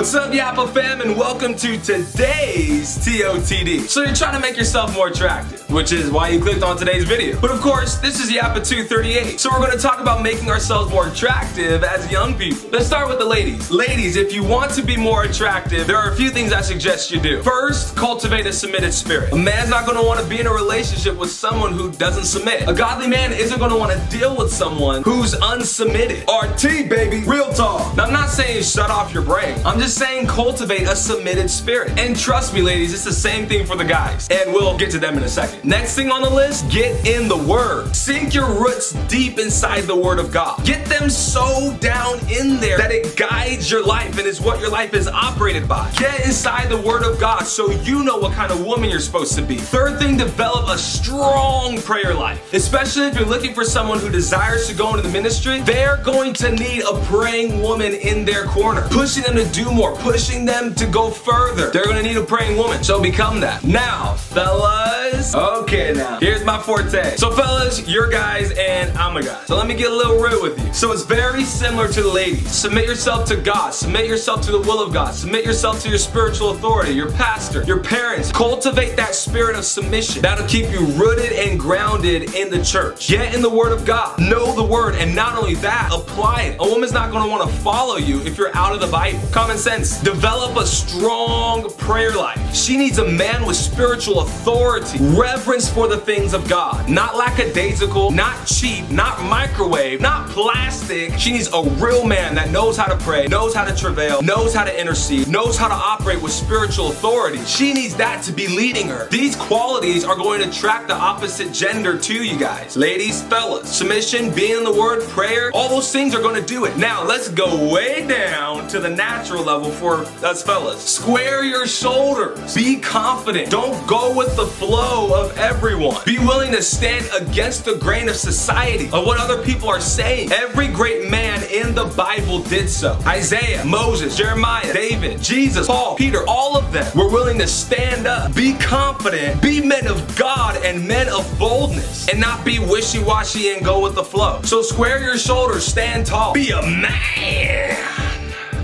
What's up, Yapa fam, and welcome to today's TOTD. So you're trying to make yourself more attractive, which is why you clicked on today's video. But of course, this is Yapa 238, so we're gonna talk about making ourselves more attractive as young people. Let's start with the ladies. Ladies, if you want to be more attractive, there are a few things I suggest you do. First, cultivate a submitted spirit. A man's not gonna wanna be in a relationship with someone who doesn't submit. A godly man isn't gonna wanna deal with someone who's unsubmitted. RT, baby, real talk. Now, I'm not saying shut off your brain. I'm just saying cultivate a submitted spirit. And trust me, ladies, it's the same thing for the guys. And we'll get to them in a second. Next thing on the list, get in the Word. Sink your roots deep inside the Word of God. Get them so down in there that it guides your life and is what your life is operated by. Get inside the Word of God so you know what kind of woman you're supposed to be. Third thing, develop a strong prayer life. Especially if you're looking for someone who desires to go into the ministry, they're going to need a praying woman in their corner, pushing them to do more, pushing them to go further. They're gonna need a praying woman, so become that. Now, fellas, okay now, here's my forte. So fellas, you're guys and I'm a guy. So let me get a little real with you. So it's very similar to the ladies. Submit yourself to God, submit yourself to the will of God, submit yourself to your spiritual authority, your pastor, your parents. Cultivate that spirit of submission. That'll keep you rooted and grounded in the church. Get in the word of God. Know the word, and not only that, apply it. A woman's not gonna wanna follow you if you're out of the Bible. Common sense. Develop a strong prayer life. She needs a man with spiritual authority, reverence for the things of God, not lackadaisical, not cheap, not microwave, not plastic. She needs a real man that knows how to pray, knows how to travail, knows how to intercede, knows how to operate with spiritual authority. She needs that to be leading her. These qualities are going to attract the opposite gender to you guys. Ladies, fellas, submission, being in the word, prayer, all those things are going to do it. Now, let's go way down to the natural level for us fellas. Square your shoulders. Be confident. Don't go with the flow of everyone. Be willing to stand against the grain of society, of what other people are saying. Every great man in the Bible did so. Isaiah, Moses, Jeremiah, David, Jesus, Paul, Peter, all of them were willing to stand up, be confident, be men of God and men of boldness, and not be wishy-washy and go with the flow. So square your shoulders, stand tall, be a man.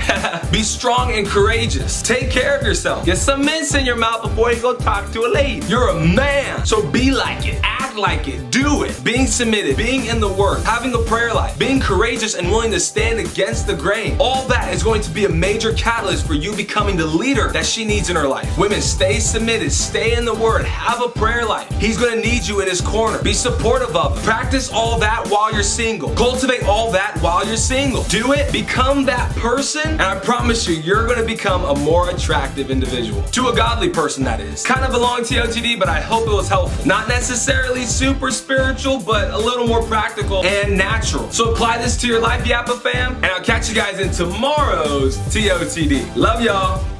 Be strong and courageous. Take care of yourself. Get some mints in your mouth before you go talk to a lady. You're a man, so be like it. Act like it. Do it. Being submitted, being in the Word, having a prayer life, being courageous and willing to stand against the grain. All that is going to be a major catalyst for you becoming the leader that she needs in her life. Women, stay submitted. Stay in the Word. Have a prayer life. He's going to need you in his corner. Be supportive of him. Practice all that while you're single. Cultivate all that while you're single. Do it. Become that person and I promise you, you're gonna become a more attractive individual. To a godly person, that is. Kind of a long TOTD, but I hope it was helpful. Not necessarily super spiritual, but a little more practical and natural. So apply this to your life, Yapa fam, and I'll catch you guys in tomorrow's TOTD. Love y'all.